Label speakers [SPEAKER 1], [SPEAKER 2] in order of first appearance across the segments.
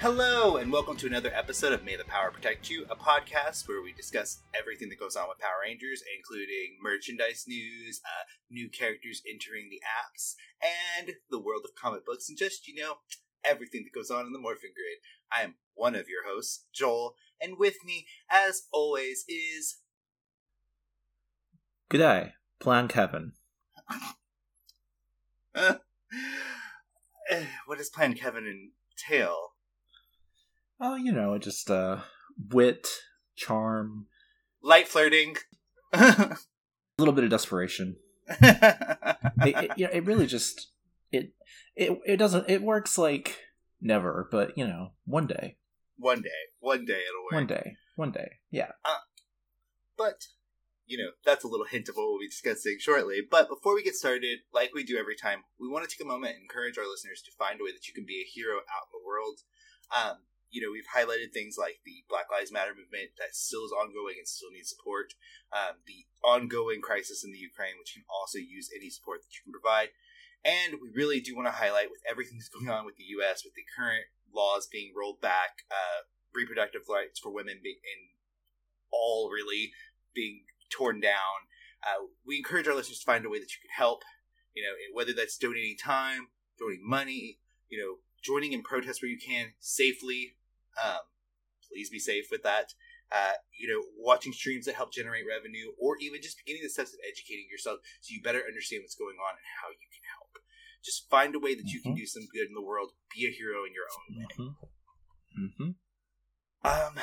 [SPEAKER 1] Hello, and welcome to another episode of May the Power Protect You, a podcast where we discuss everything that goes on with Power Rangers, including merchandise news, uh, new characters entering the apps, and the world of comic books, and just, you know, everything that goes on in the Morphin Grid. I am one of your hosts, Joel, and with me, as always, is.
[SPEAKER 2] G'day, Plan Kevin.
[SPEAKER 1] Uh, what does Plan Kevin entail?
[SPEAKER 2] Oh, you know, just uh, wit, charm,
[SPEAKER 1] Light flirting.
[SPEAKER 2] a little bit of desperation. it, it, you know, it really just it it it doesn't it works like never, but you know, one day,
[SPEAKER 1] one day, one day it'll work.
[SPEAKER 2] one day, one day, yeah.
[SPEAKER 1] But, you know, that's a little hint of what we'll be discussing shortly. But before we get started, like we do every time, we want to take a moment and encourage our listeners to find a way that you can be a hero out in the world. Um, you know, we've highlighted things like the Black Lives Matter movement that still is ongoing and still needs support, um, the ongoing crisis in the Ukraine, which can also use any support that you can provide. And we really do want to highlight with everything that's going on with the U.S., with the current laws being rolled back, uh, reproductive rights for women being in all really being torn down. Uh, we encourage our listeners to find a way that you can help. You know, whether that's donating time, donating money, you know, joining in protests where you can safely. Um, please be safe with that. Uh, you know, watching streams that help generate revenue, or even just beginning the steps of educating yourself so you better understand what's going on and how you can help. Just find a way that you can
[SPEAKER 2] Mhm.
[SPEAKER 1] do some good in the world. Be a hero in your own way.
[SPEAKER 2] Mm-hmm. Mm-hmm.
[SPEAKER 1] Um,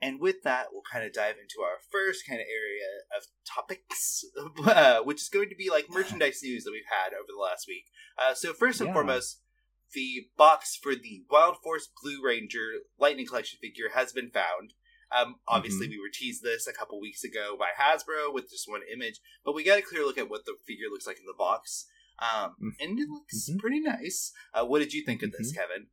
[SPEAKER 1] and with that, we'll kind of dive into our first kind of area of topics, uh, which is going to be like merchandise news that we've had over the last week. Uh, so first and
[SPEAKER 2] Yeah.
[SPEAKER 1] foremost, the box for the Wild Force Blue Ranger Lightning Collection figure has been found. Um, obviously, we were teased this a couple weeks ago by Hasbro with just one image, but we got a clear look at what the figure looks like in the box. Um,
[SPEAKER 2] Mm.
[SPEAKER 1] and it looks
[SPEAKER 2] Mhm.
[SPEAKER 1] pretty nice. Uh, what did you think of this,
[SPEAKER 2] Mhm.
[SPEAKER 1] Kevin?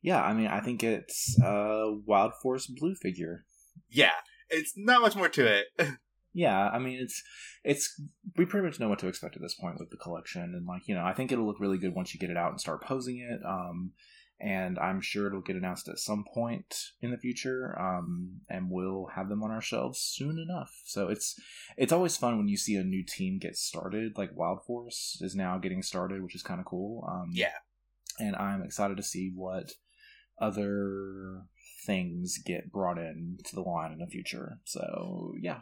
[SPEAKER 2] Yeah, I mean, I think it's a Wild Force Blue figure.
[SPEAKER 1] Yeah, it's not much more to it.
[SPEAKER 2] Yeah, I mean, it's it's we pretty much know what to expect at this point with the collection, and like you know, I think it'll look really good once you get it out and start posing it. Um, and I'm sure it'll get announced at some point in the future. Um, and we'll have them on our shelves soon enough. So it's it's always fun when you see a new team get started. Like Wild Force is now getting started, which is kind of cool. Um,
[SPEAKER 1] yeah.
[SPEAKER 2] and I'm excited to see what other things get brought in to the line in the future. So yeah,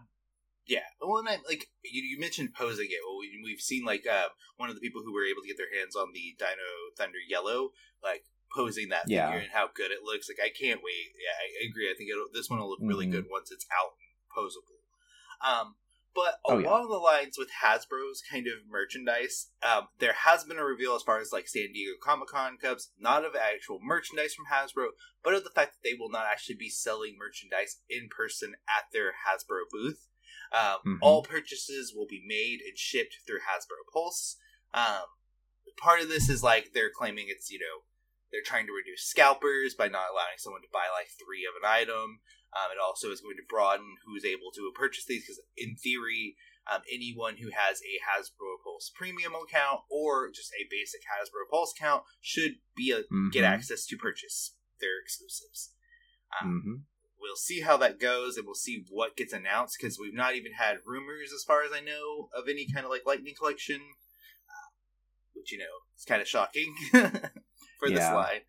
[SPEAKER 1] Yeah, well, and I, like you, you mentioned posing it. Well, we, we've seen like uh, one of the people who were able to get their hands on the Dino Thunder Yellow, like posing that
[SPEAKER 2] Yeah.
[SPEAKER 1] figure and how good it looks. Like I can't wait. Yeah, I agree. I think it'll, this one will look really
[SPEAKER 2] Mhm.
[SPEAKER 1] good once it's out and posable. Um, but
[SPEAKER 2] Oh, yeah.
[SPEAKER 1] along the lines with Hasbro's kind of merchandise, um, there has been a reveal as far as like San Diego Comic Con cups, not of actual merchandise from Hasbro, but of the fact that they will not actually be selling merchandise in person at their Hasbro booth. Um,
[SPEAKER 2] Mhm.
[SPEAKER 1] All purchases will be made and shipped through Hasbro Pulse. Um, part of this is like they're claiming it's you know they're trying to reduce scalpers by not allowing someone to buy like three of an item. Um, it also is going to broaden who's able to purchase these because in theory, um, anyone who has a Hasbro Pulse premium account or just a basic Hasbro Pulse account should be a, get
[SPEAKER 2] Mhm.
[SPEAKER 1] access to purchase their exclusives. Um,
[SPEAKER 2] hmm
[SPEAKER 1] we'll see how that goes and we'll see what gets announced because we've not even had rumors as far as i know of any kind of like lightning collection. Uh, which you know is kind of shocking for this line.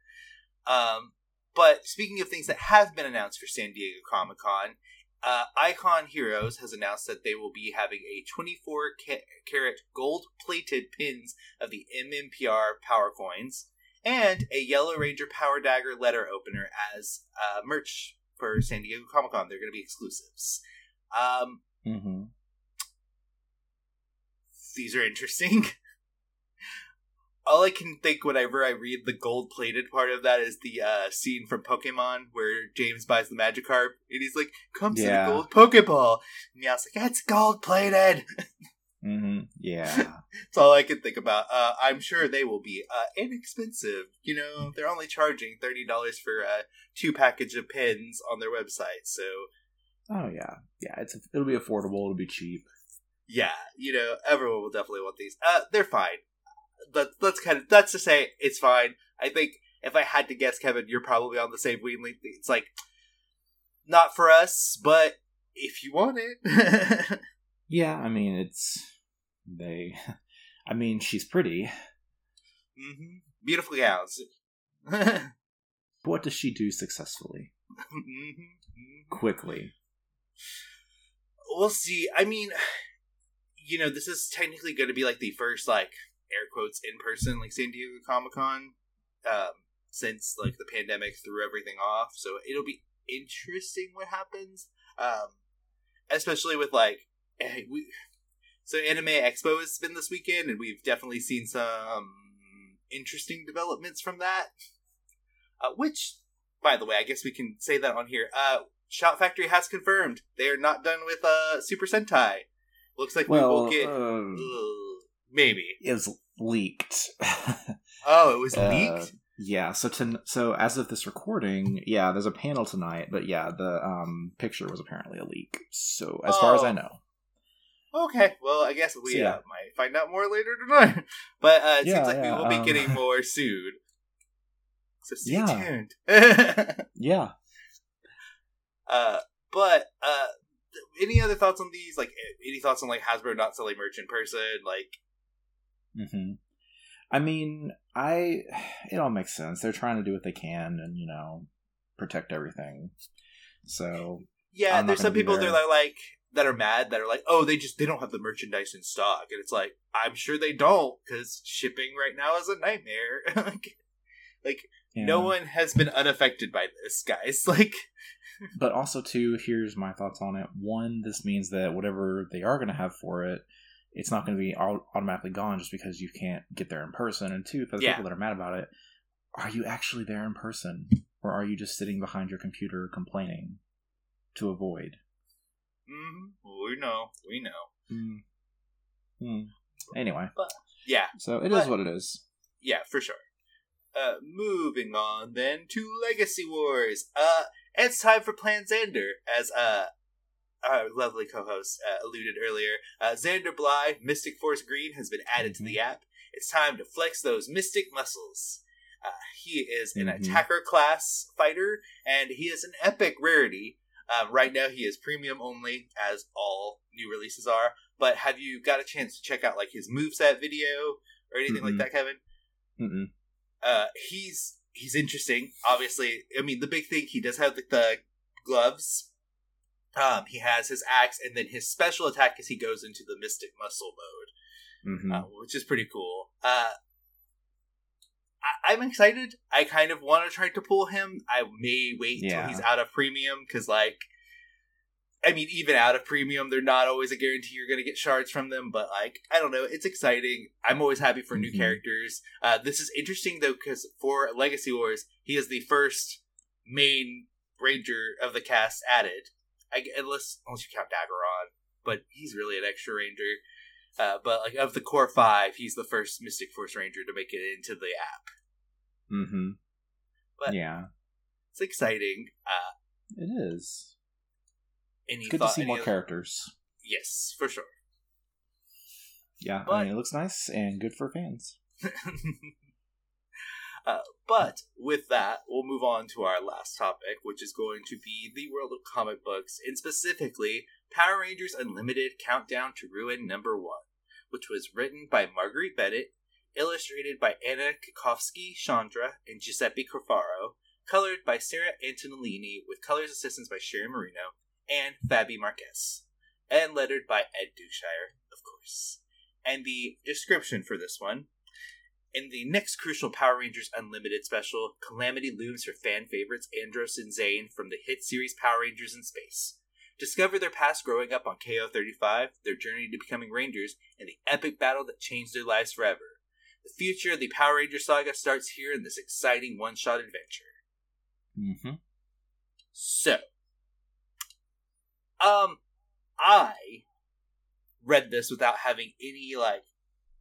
[SPEAKER 1] Um, but speaking of things that have been announced for san diego comic-con uh, icon heroes has announced that they will be having a 24 ca- carat gold plated pins of the mmpr power coins and a yellow ranger power dagger letter opener as uh, merch for San Diego Comic Con. They're going to be exclusives. Um,
[SPEAKER 2] hmm
[SPEAKER 1] these are interesting. All I can think whenever I read the gold plated part of that is the uh, scene from Pokemon where James buys the Magikarp and he's like, "Come see
[SPEAKER 2] Yeah.
[SPEAKER 1] the gold Pokeball." And Meowth's like, "It's gold plated."
[SPEAKER 2] hmm Yeah.
[SPEAKER 1] That's all I can think about. Uh, I'm sure they will be uh, inexpensive. You know, they're only charging thirty dollars for uh, two package of pins on their website. So
[SPEAKER 2] oh yeah. Yeah. It's it'll be affordable. It'll be cheap.
[SPEAKER 1] yeah, you know, everyone will definitely want these. Uh, they're fine. But let's kind of that's to say it's fine. I think if I had to guess, Kevin, you're probably on the same wavelength. It's like not for us, but if you want it.
[SPEAKER 2] yeah, I mean, it's they. I mean, she's pretty.
[SPEAKER 1] Mm-hmm. Beautiful gals.
[SPEAKER 2] what does she do successfully? Mm-hmm. Quickly.
[SPEAKER 1] We'll see. I mean, you know, this is technically going to be like the first, like, air quotes, in person, like, San Diego Comic Con um, since, like, the pandemic threw everything off. So it'll be interesting what happens. Um, especially with, like, hey, we. So Anime Expo has been this weekend, and we've definitely seen some interesting developments from that. Uh, which by the way, I guess we can say that on here. Uh, Shout Factory has confirmed they are not done with uh, Super Sentai. Looks like well, we will get um, maybe
[SPEAKER 2] it was leaked.
[SPEAKER 1] oh, it was uh, leaked.
[SPEAKER 2] Yeah, so to, so as of this recording, yeah, there's a panel tonight, but yeah, the um, picture was apparently a leak. So as oh. far as I oh. know.
[SPEAKER 1] Okay, well, I guess we so, yeah. uh, might find out more later tonight. But uh, it yeah, seems like yeah, we will be um, getting more soon. So stay yeah. tuned.
[SPEAKER 2] yeah.
[SPEAKER 1] Uh, but uh, any other thoughts on these? Like, any thoughts on like Hasbro not selling merch in person? Like,
[SPEAKER 2] mm-hmm. I mean, I it all makes sense. They're trying to do what they can, and you know, protect everything. So
[SPEAKER 1] yeah, there's some people that are like that are mad that are like, oh, they just they don't have the merchandise in stock, and it's like I'm sure they don't because shipping right now is a nightmare. like yeah. No one has been unaffected by this, guys. Like,
[SPEAKER 2] but also too, here's my thoughts on it. One, this means that whatever they are going to have for it, it's not going to be automatically gone just because you can't get there in person. And two, for the yeah. people that are mad about it, are you actually there in person, or are you just sitting behind your computer complaining to avoid?
[SPEAKER 1] Mm-hmm. We know. We know.
[SPEAKER 2] Mm. Mm. Anyway,
[SPEAKER 1] but, yeah.
[SPEAKER 2] So it but, is what it is.
[SPEAKER 1] Yeah, for sure. Uh, moving on then to Legacy Wars. Uh, it's time for Plan Xander, as uh, our lovely co-host uh, alluded earlier. Uh, Xander Bly, Mystic Force Green, has been added to the mm-hmm. app. It's time to flex those mystic muscles. Uh, he is an mm-hmm. attacker class fighter, and he is an epic rarity. Um, right now, he is premium only, as all new releases are. But have you got a chance to check out like his moveset video or anything mm-hmm. like that, Kevin?
[SPEAKER 2] Mm-mm.
[SPEAKER 1] Uh, he's he's interesting. Obviously, I mean the big thing he does have the, the gloves. Um, he has his axe, and then his special attack is he goes into the Mystic Muscle mode, mm-hmm. uh, which is pretty cool. Uh, I- am excited. I kind of want to try to pull him. I may wait yeah. until he's out of premium because, like, I mean, even out of premium, they're not always a guarantee you're going to get shards from them. But like, I don't know, it's exciting. I'm always happy for mm-hmm. new characters. Uh, this is interesting though because for Legacy Wars, he is the first main ranger of the cast added. I, unless unless you count Daggeron, but he's really an extra ranger. Uh, but like of the core five, he's the first Mystic Force Ranger to make it into the app.
[SPEAKER 2] Mm-hmm.
[SPEAKER 1] But
[SPEAKER 2] yeah,
[SPEAKER 1] it's exciting. Uh,
[SPEAKER 2] it is.
[SPEAKER 1] Any
[SPEAKER 2] good
[SPEAKER 1] thought,
[SPEAKER 2] to see more characters.
[SPEAKER 1] Yes, for sure.
[SPEAKER 2] Yeah, but, I mean, it looks nice and good for fans.
[SPEAKER 1] uh, but with that, we'll move on to our last topic, which is going to be the world of comic books, and specifically Power Rangers Unlimited Countdown to Ruin Number One, which was written by Marguerite Bennett, illustrated by Anna Kikowski Chandra and Giuseppe Crofaro, colored by Sarah Antonellini, with colors assistance by Sherry Marino, and Fabi Marques, and lettered by Ed Dukeshire, of course. And the description for this one in the next crucial Power Rangers Unlimited special, Calamity looms for fan favorites Andros and Zhane from the hit series Power Rangers in Space. Discover their past growing up on KO 35, their journey to becoming Rangers, and the epic battle that changed their lives forever. The future of the Power Ranger saga starts here in this exciting one shot adventure.
[SPEAKER 2] Mm-hmm.
[SPEAKER 1] So, um, I read this without having any like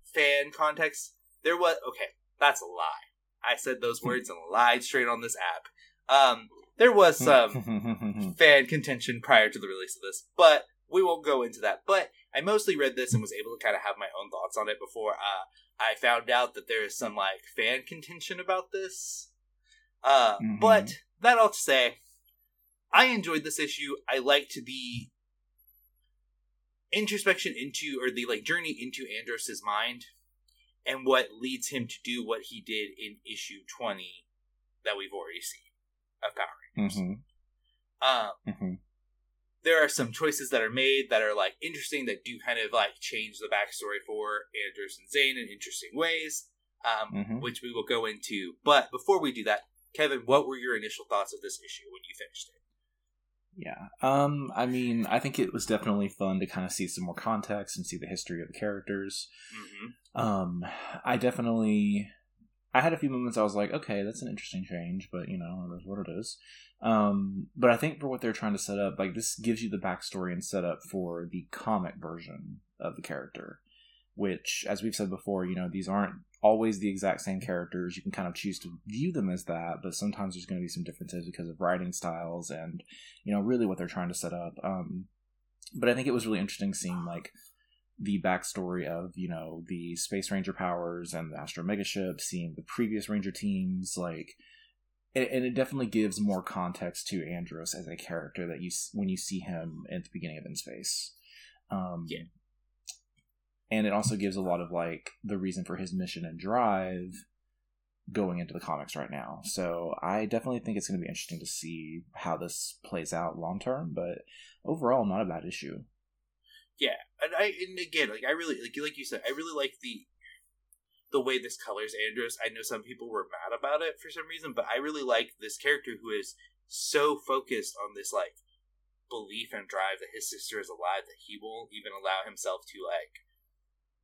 [SPEAKER 1] fan context. There was okay, that's a lie. I said those words and lied straight on this app. Um, there was some fan contention prior to the release of this, but we won't go into that. But I mostly read this and was able to kind of have my own thoughts on it before uh, I found out that there is some like fan contention about this. Uh,
[SPEAKER 2] Mhm.
[SPEAKER 1] But that all to say, I enjoyed this issue. I liked the introspection into, or the like journey into Andros's mind, and what leads him to do what he did in issue twenty that we've already seen of Power Rangers.
[SPEAKER 2] hmm
[SPEAKER 1] Um,
[SPEAKER 2] hmm
[SPEAKER 1] there are some choices that are made that are like interesting that do kind of like change the backstory for Andros and Zhane in interesting ways, um,
[SPEAKER 2] Mhm.
[SPEAKER 1] which we will go into. But before we do that, Kevin, what were your initial thoughts of this issue when you finished it?
[SPEAKER 2] Yeah. Um, I mean, I think it was definitely fun to kind of see some more context and see the history of the characters.
[SPEAKER 1] Mm-hmm.
[SPEAKER 2] Um, I definitely, I had a few moments I was like, okay, that's an interesting change, but you know, it is what it is. Um, but I think for what they're trying to set up, like this gives you the backstory and setup for the comic version of the character, which, as we've said before, you know, these aren't always the exact same characters. You can kind of choose to view them as that, but sometimes there's going to be some differences because of writing styles and, you know, really what they're trying to set up. Um, but I think it was really interesting seeing like the backstory of you know the space ranger powers and the astro megaship seeing the previous ranger teams like and, it definitely gives more context to andros as a character that you when you see him at the beginning of in space um
[SPEAKER 1] Yeah.
[SPEAKER 2] And it also gives a lot of like the reason for his mission and drive going into the comics right now so i definitely think it's going to be interesting to see how this plays out long term but overall not a bad issue
[SPEAKER 1] Yeah, and I and again, like I really like like you said, I really like the the way this colors Andros. I know some people were mad about it for some reason, but I really like this character who is so focused on this like belief and drive that his sister is alive that he won't even allow himself to like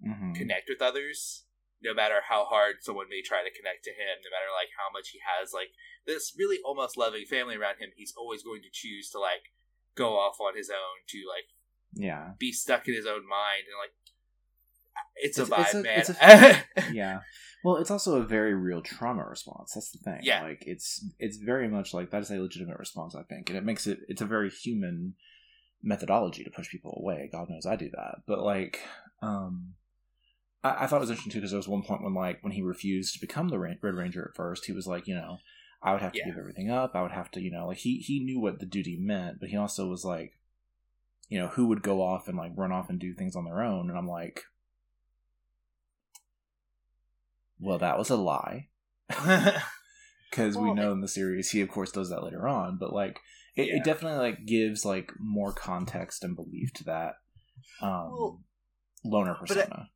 [SPEAKER 2] hmm
[SPEAKER 1] connect with others no matter how hard someone may try to connect to him no matter like how much he has like this really almost loving family around him he's always going to choose to like go off on his own to like
[SPEAKER 2] yeah.
[SPEAKER 1] be stuck in his own mind and like it's, a
[SPEAKER 2] It's- it's
[SPEAKER 1] vibe,
[SPEAKER 2] a-
[SPEAKER 1] man.
[SPEAKER 2] it's yeah. Well it's also a very real trauma response. That's the thing.
[SPEAKER 1] Yeah.
[SPEAKER 2] like it's it's very much like that is a legitimate response i think and it makes it it's a very human methodology to push people away. God knows i do that. But like um i, I thought it was interesting too because there was one point when like when he refused to become the red ranger at first he was like you know i would have to
[SPEAKER 1] Yeah.
[SPEAKER 2] give everything up i would have to you know like he he knew what the duty meant but he also was like you know who would go off and like run off and do things on their own and i'm like well that was a lie because we know in the series he of course does that later on but like it,
[SPEAKER 1] Yeah.
[SPEAKER 2] it definitely like gives like more context and belief to that um
[SPEAKER 1] Well,
[SPEAKER 2] loner
[SPEAKER 1] but I-
[SPEAKER 2] persona
[SPEAKER 1] Well,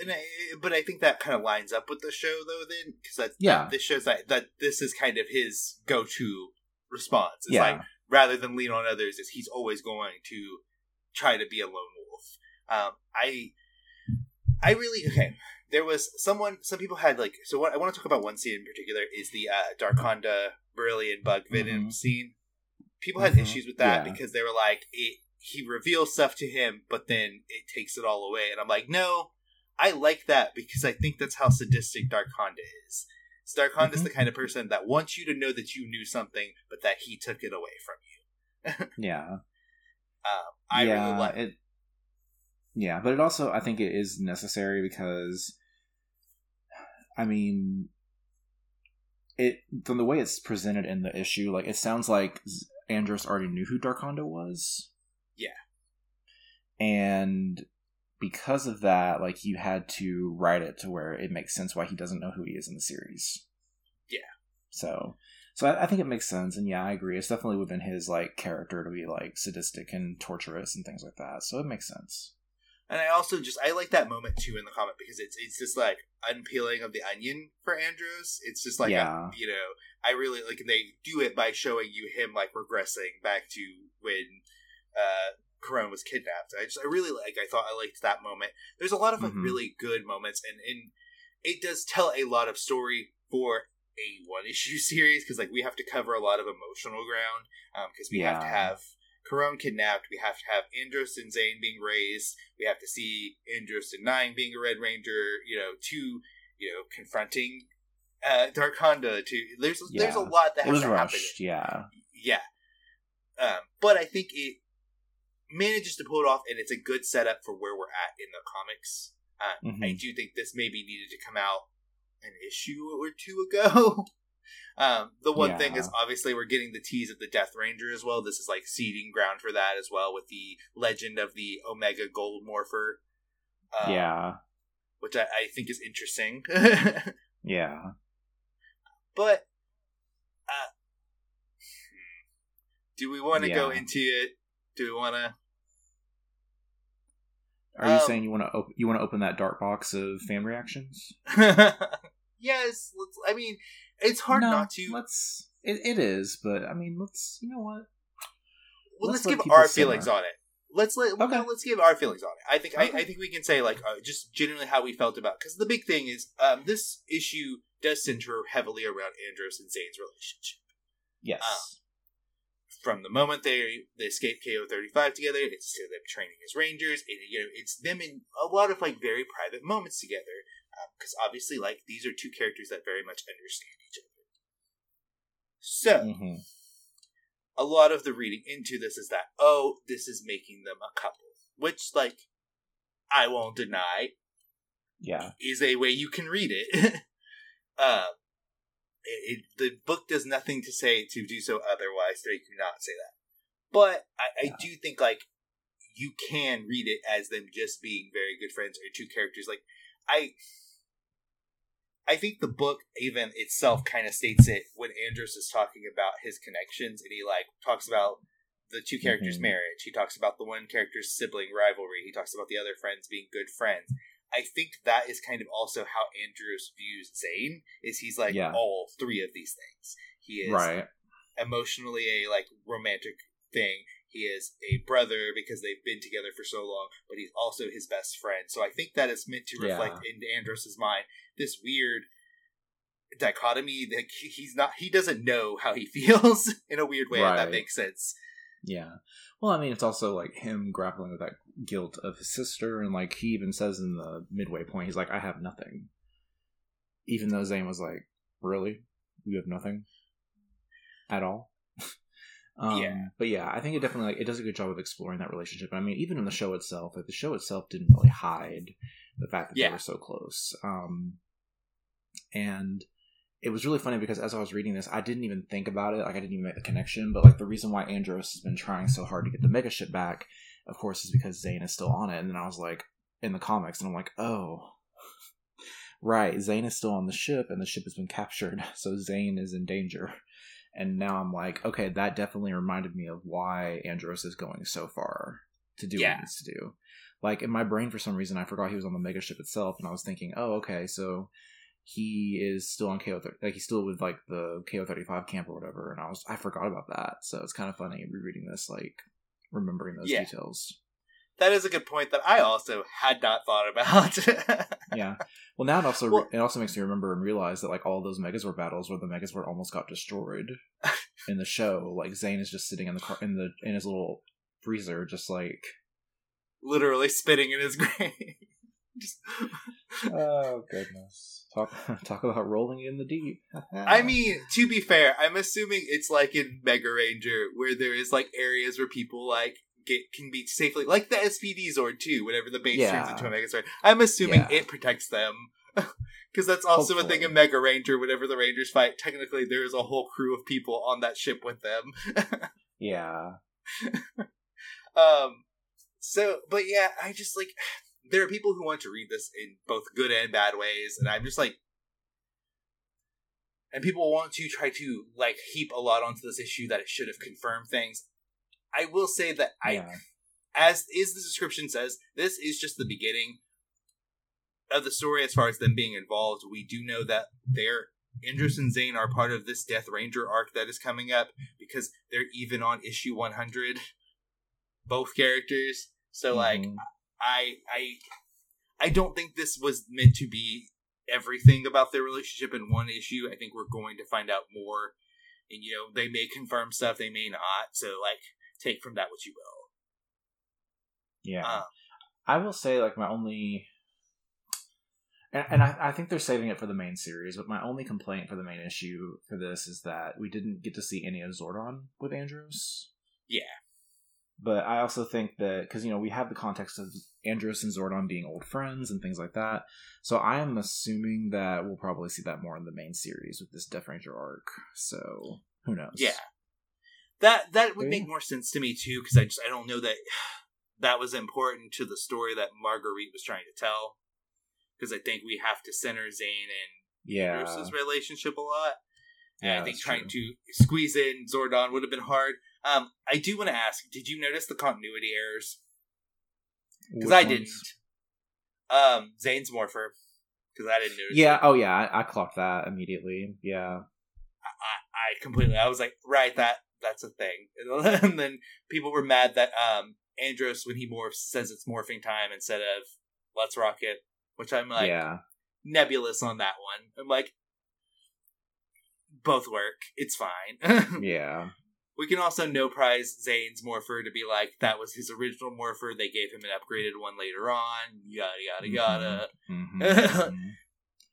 [SPEAKER 1] and I, but I think that kind of lines up with the show though then because that
[SPEAKER 2] Yeah.
[SPEAKER 1] this shows that that this is kind of his go-to response it's
[SPEAKER 2] yeah
[SPEAKER 1] like rather than lean on others is he's always going to try to be a lone wolf um i i really okay there was someone some people had like so what i want to talk about one scene in particular is the uh darkonda brilliant bug venom
[SPEAKER 2] Mhm.
[SPEAKER 1] scene people had
[SPEAKER 2] Mhm.
[SPEAKER 1] issues with that
[SPEAKER 2] Yeah.
[SPEAKER 1] because they were like it he reveals stuff to him but then it takes it all away and i'm like no i like that because i think that's how sadistic darkonda is Darkonda's
[SPEAKER 2] Mhm.
[SPEAKER 1] the kind of person that wants you to know that you knew something but that he took it away from you
[SPEAKER 2] yeah
[SPEAKER 1] um, i
[SPEAKER 2] yeah,
[SPEAKER 1] really like
[SPEAKER 2] it yeah but it also i think it is necessary because i mean it from the way it's presented in the issue like it sounds like andros already knew who darkonda was
[SPEAKER 1] Yeah.
[SPEAKER 2] and because of that like you had to write it to where it makes sense why he doesn't know who he is in the series
[SPEAKER 1] Yeah.
[SPEAKER 2] so so I, I think it makes sense and yeah i agree it's definitely within his like character to be like sadistic and torturous and things like that so it makes sense
[SPEAKER 1] And I also just I like that moment too in the comic because it's it's just like unpeeling of the onion for Andros. It's just like a-
[SPEAKER 2] Yeah.
[SPEAKER 1] you know I really like and they do it by showing you him like regressing back to when uh Karone was kidnapped. I just I really like I thought I liked that moment. There's a lot of like
[SPEAKER 2] Mhm.
[SPEAKER 1] really good moments and and it does tell a lot of story for a one issue series because like we have to cover a lot of emotional ground because we have to have Karone kidnapped. We have to have Andros and Zhane being raised. We have to see Andros and Nine being a Red Ranger. You know, two, you know, confronting uh, Darkonda. To there's there's a lot that
[SPEAKER 2] it
[SPEAKER 1] has
[SPEAKER 2] was
[SPEAKER 1] to happen.
[SPEAKER 2] rushed yeah
[SPEAKER 1] Yeah, um, but I think it manages to pull it off, and it's a good setup for where we're at in the comics. Uh, I
[SPEAKER 2] Mhm.
[SPEAKER 1] do think this maybe needed to come out an issue or two ago. um, the one thing is obviously we're getting the tease of the Death Ranger as well. This is like seeding ground for that as well with the legend of the Omega Gold Morpher. um,
[SPEAKER 2] yeah,
[SPEAKER 1] which I, I think is interesting.
[SPEAKER 2] yeah.
[SPEAKER 1] but uh, do we want to go into it? Do we want to?
[SPEAKER 2] Are you
[SPEAKER 1] Um,
[SPEAKER 2] saying you want to op- you want to open that dark box of fan reactions?
[SPEAKER 1] yes. Let's. I mean, it's hard
[SPEAKER 2] No,
[SPEAKER 1] not to.
[SPEAKER 2] Let's. It, it is, but I mean, let's. You know what?
[SPEAKER 1] well,
[SPEAKER 2] let's
[SPEAKER 1] let's, give our
[SPEAKER 2] simmer.
[SPEAKER 1] feelings on it. Let's let
[SPEAKER 2] okay.
[SPEAKER 1] no, let's give our feelings on it. I think. I,
[SPEAKER 2] Okay.
[SPEAKER 1] I think we can say like uh, just genuinely how we felt about because the big thing is um, this issue does center heavily around Andros and Zhane's relationship.
[SPEAKER 2] Yes.
[SPEAKER 1] Um, from the moment they they escape KO thirty five together, it's to them training as Rangers. It, you know, it's them in a lot of like very private moments together. Because obviously, like these are two characters that very much understand each other. So
[SPEAKER 2] hmm
[SPEAKER 1] a lot of the reading into this is that oh, this is making them a couple, which like I won't deny
[SPEAKER 2] Yeah.
[SPEAKER 1] is a way you can read it. uh, it, it, the book does nothing to say to do so otherwise to make you not say that. But I, I
[SPEAKER 2] Yeah.
[SPEAKER 1] do think like you can read it as them just being very good friends or two characters. Like I, I think the book even itself kind of states it when Andros is talking about his connections and he like talks about the two characters'
[SPEAKER 2] Mhm.
[SPEAKER 1] marriage. He talks about the one character's sibling rivalry. He talks about the other friends being good friends. I think that is kind of also how Andros views Zhane. Is he's like
[SPEAKER 2] Yeah.
[SPEAKER 1] all three of these things. He is
[SPEAKER 2] Right.
[SPEAKER 1] Emotionally a like romantic thing. He is a brother because they've been together for so long, but he's also his best friend. So I think that is meant to reflect in Andros's mind this weird dichotomy that he- he's not he doesn't know how he feels in a weird way if that makes sense.
[SPEAKER 2] Yeah. Well, I mean, it's also like him grappling with that guilt of his sister, and like he even says in the midway point, he's like, "I have nothing." Even though Zhane was like, "Really, you have nothing at all." um,
[SPEAKER 1] Yeah.
[SPEAKER 2] But yeah, I think it definitely like it does a good job of exploring that relationship. I mean, even in the show itself, like the show itself didn't really hide the fact that
[SPEAKER 1] Yeah.
[SPEAKER 2] they were so close. Um, and it was really funny because as I was reading this, I didn't even think about it. Like I didn't even make the connection. But like the reason why Andros has been trying so hard to get the mega ship back, of course, is because Zhane is still on it. And then I was like in the comics, and I'm like, oh, right, Zhane is still on the ship, and the ship has been captured, so Zhane is in danger. And now I'm like, okay, that definitely reminded me of why Andros is going so far to do what he needs to do. Like in my brain, for some reason, I forgot he was on the mega ship itself, and I was thinking, oh, okay, so he is still on KO, like he's still with like the KO thirty five camp or whatever. And I was, I forgot about that, so it's kind of funny rereading this, like remembering those
[SPEAKER 1] Yeah.
[SPEAKER 2] details.
[SPEAKER 1] That is a good point that I also had not thought about.
[SPEAKER 2] Yeah. Well, now it also
[SPEAKER 1] Well-
[SPEAKER 2] it also makes me remember and realize that like all those Megazord battles where the Megazord almost got destroyed in the show. Like Zhane is just sitting in the car in the in his little freezer, just like
[SPEAKER 1] Literally spitting in his grave. Just-
[SPEAKER 2] oh goodness. Talk talk about rolling in the deep.
[SPEAKER 1] I mean, to be fair, I'm assuming it's like in Mega Ranger where there is like areas where people like get can be safely like the SPD Zord too, whenever the base turns into a Mega Zord. I'm assuming
[SPEAKER 2] Yeah.
[SPEAKER 1] it protects them. Because that's also a thing in Mega Ranger. Whenever the Rangers fight, technically there is a whole crew of people on that ship with them.
[SPEAKER 2] yeah.
[SPEAKER 1] Um, so, but yeah, I just like there are people who want to read this in both good and bad ways, and I'm just like, and people want to try to like heap a lot onto this issue that it should have confirmed things. I will say that I,
[SPEAKER 2] yeah.
[SPEAKER 1] as is the description says, this is just the beginning of the story as far as them being involved. We do know that they're Andros and Zhane are part of this Death Ranger arc that is coming up because they're even on issue 100 both characters. So like
[SPEAKER 2] Mhm.
[SPEAKER 1] I I I don't think this was meant to be everything about their relationship in one issue. I think we're going to find out more. And you know, they may confirm stuff, they may not. So like take from that what you will.
[SPEAKER 2] Yeah.
[SPEAKER 1] Uh,
[SPEAKER 2] I will say, like, my only. And, and I, I think they're saving it for the main series, but my only complaint for the main issue for this is that we didn't get to see any of Zordon with Andros.
[SPEAKER 1] Yeah.
[SPEAKER 2] but I also think that because you know we have the context of Andros and Zordon being old friends and things like that, so I am assuming that we'll probably see that more in the main series with this Death Ranger arc. So who knows?
[SPEAKER 1] Yeah, that that would make more sense to me too because I just I don't know that that was important to the story that Marguerite was trying to tell because I think we have to center Zhane and
[SPEAKER 2] yeah,
[SPEAKER 1] Bruce's relationship a lot. And
[SPEAKER 2] Yeah,
[SPEAKER 1] I think trying
[SPEAKER 2] true.
[SPEAKER 1] to squeeze in Zordon would have been hard. Um, I do want to ask: Did you notice the continuity errors? Because I didn't. Um, Zhane's morpher. Because I didn't notice.
[SPEAKER 2] Yeah.
[SPEAKER 1] it.
[SPEAKER 2] Oh yeah. I, I clocked that immediately. Yeah.
[SPEAKER 1] I, I completely. I was like, right, that that's a thing. and then people were mad that um Andros, when he morphs, says it's morphing time instead of let's rock it. Which I'm like
[SPEAKER 2] yeah.
[SPEAKER 1] nebulous on that one. I'm like, both work. It's fine.
[SPEAKER 2] Yeah.
[SPEAKER 1] We can also no prize Zhane's morpher to be like that was his original morpher. They gave him an upgraded one later on. Yada yada yada.
[SPEAKER 2] Mhm, mhm.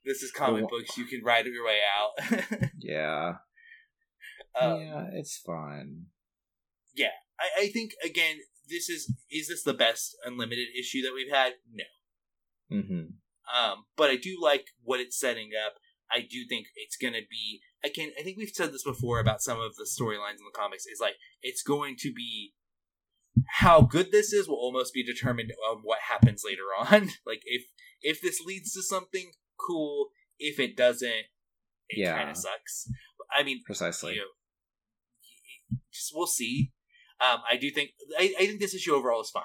[SPEAKER 1] This is comic books. You can ride your way out.
[SPEAKER 2] yeah.
[SPEAKER 1] Um,
[SPEAKER 2] yeah. It's fine.
[SPEAKER 1] Yeah, I, I think again, this is is this the best unlimited issue that we've had? No.
[SPEAKER 2] hmm
[SPEAKER 1] Um, but I do like what it's setting up. I do think it's gonna be I can. I think we've said this before about some of the storylines in the comics. Is like it's going to be how good this is will almost be determined on what happens later on. like if if this leads to something cool, if it doesn't, it
[SPEAKER 2] Yeah.
[SPEAKER 1] kind of sucks. I mean,
[SPEAKER 2] Precisely.
[SPEAKER 1] you know, we'll see. Um, I do think I, I think this issue overall is fine.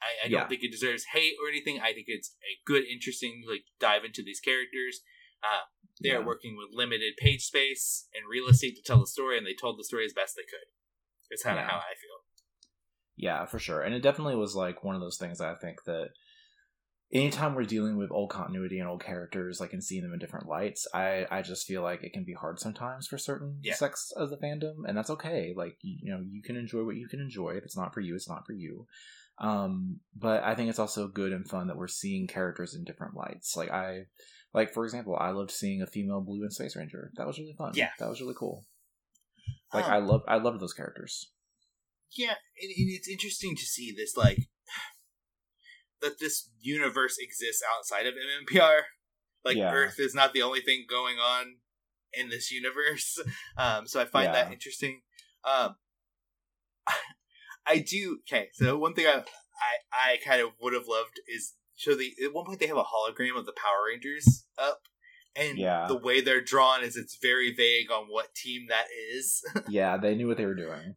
[SPEAKER 1] I, I don't
[SPEAKER 2] Yeah.
[SPEAKER 1] think it deserves hate or anything. I think it's a good, interesting like dive into these characters. Uh, they are working with limited page space and real estate to tell the story, and they told the story as best they could. It's kind of
[SPEAKER 2] Yeah.
[SPEAKER 1] how I feel.
[SPEAKER 2] Yeah, for sure. And it definitely was like one of those things I think that anytime we're dealing with old continuity and old characters, like and seeing them in different lights, I I just feel like it can be hard sometimes for certain
[SPEAKER 1] Yeah.
[SPEAKER 2] sects of the fandom, and that's okay. Like you, you know, you can enjoy what you can enjoy. If it's not for you, it's not for you. Um, but I think it's also good and fun that we're seeing characters in different lights. Like I, like for example, I loved seeing a female blue and space ranger. That was really fun.
[SPEAKER 1] Yeah.
[SPEAKER 2] that was really cool. Like
[SPEAKER 1] Um,
[SPEAKER 2] I love I loved those characters.
[SPEAKER 1] Yeah, and, and it's interesting to see this like that this universe exists outside of MMPR. Like
[SPEAKER 2] Yeah.
[SPEAKER 1] Earth is not the only thing going on in this universe. Um, so I find that interesting. Um, I do. Okay, so one thing I I, I kind of would have loved is so the at one point they have a hologram of the Power Rangers up. And
[SPEAKER 2] Yeah.
[SPEAKER 1] the way they're drawn is it's very vague on what team that is.
[SPEAKER 2] yeah, they knew what they were doing.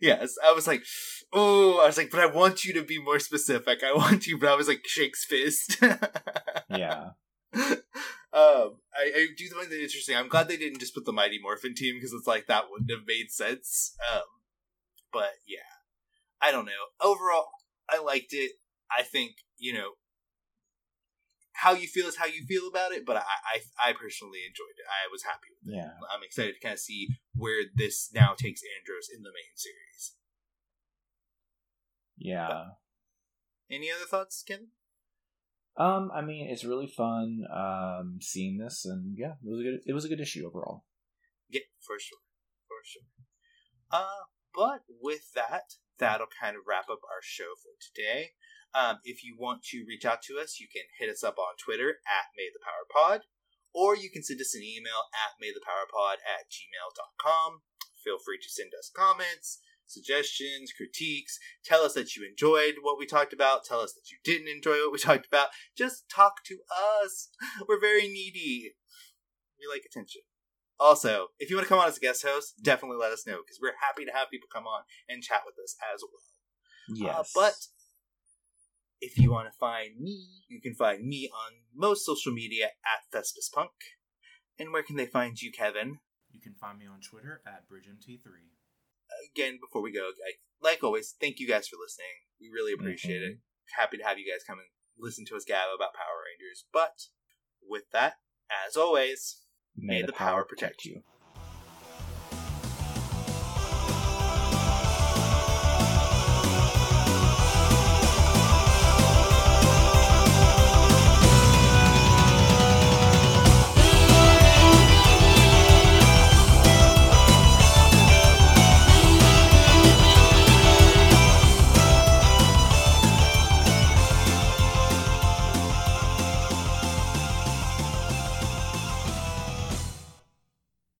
[SPEAKER 1] Yes, I was like, oh, I was like, but I want you to be more specific. I want you, but I was like, shakes fist.
[SPEAKER 2] Yeah.
[SPEAKER 1] um, I, I do find that interesting. I'm glad they didn't just put the Mighty Morphin team because it's like that wouldn't have made sense. Um, but yeah, I don't know. Overall, I liked it. I think you know how you feel is how you feel about it, but I, I, I personally enjoyed it. I was happy with it.
[SPEAKER 2] Yeah.
[SPEAKER 1] I'm excited to kind of see where this now takes Andros in the main series.
[SPEAKER 2] Yeah.
[SPEAKER 1] Any other thoughts, Ken?
[SPEAKER 2] Um, I mean, it's really fun um seeing this, and yeah, it was a good. It was a good issue overall.
[SPEAKER 1] Yeah, for sure, for sure. Uh, but with that, that'll kind of wrap up our show for today. Um, if you want to reach out to us, you can hit us up on Twitter at May the Power Pod, or you can send us an email at maythepowerpod at gmail.com. Feel free to send us comments, suggestions, critiques. Tell us that you enjoyed what we talked about. Tell us that you didn't enjoy what we talked about. Just talk to us. We're very needy. We like attention. Also, if you want to come on as a guest host, definitely let us know because we're happy to have people come on and chat with us as well.
[SPEAKER 2] Yes,
[SPEAKER 1] Uh, but if you want to find me, you can find me on most social media at Thespis Punk. And where can they find you, Kevin?
[SPEAKER 2] you can find me on Twitter at BridgeMT3.
[SPEAKER 1] Again, before we go, I, like always, thank you guys for listening. We really appreciate it. Happy to have you guys come and listen to us gab about Power Rangers. But with that, as always,
[SPEAKER 2] May, the power protect you.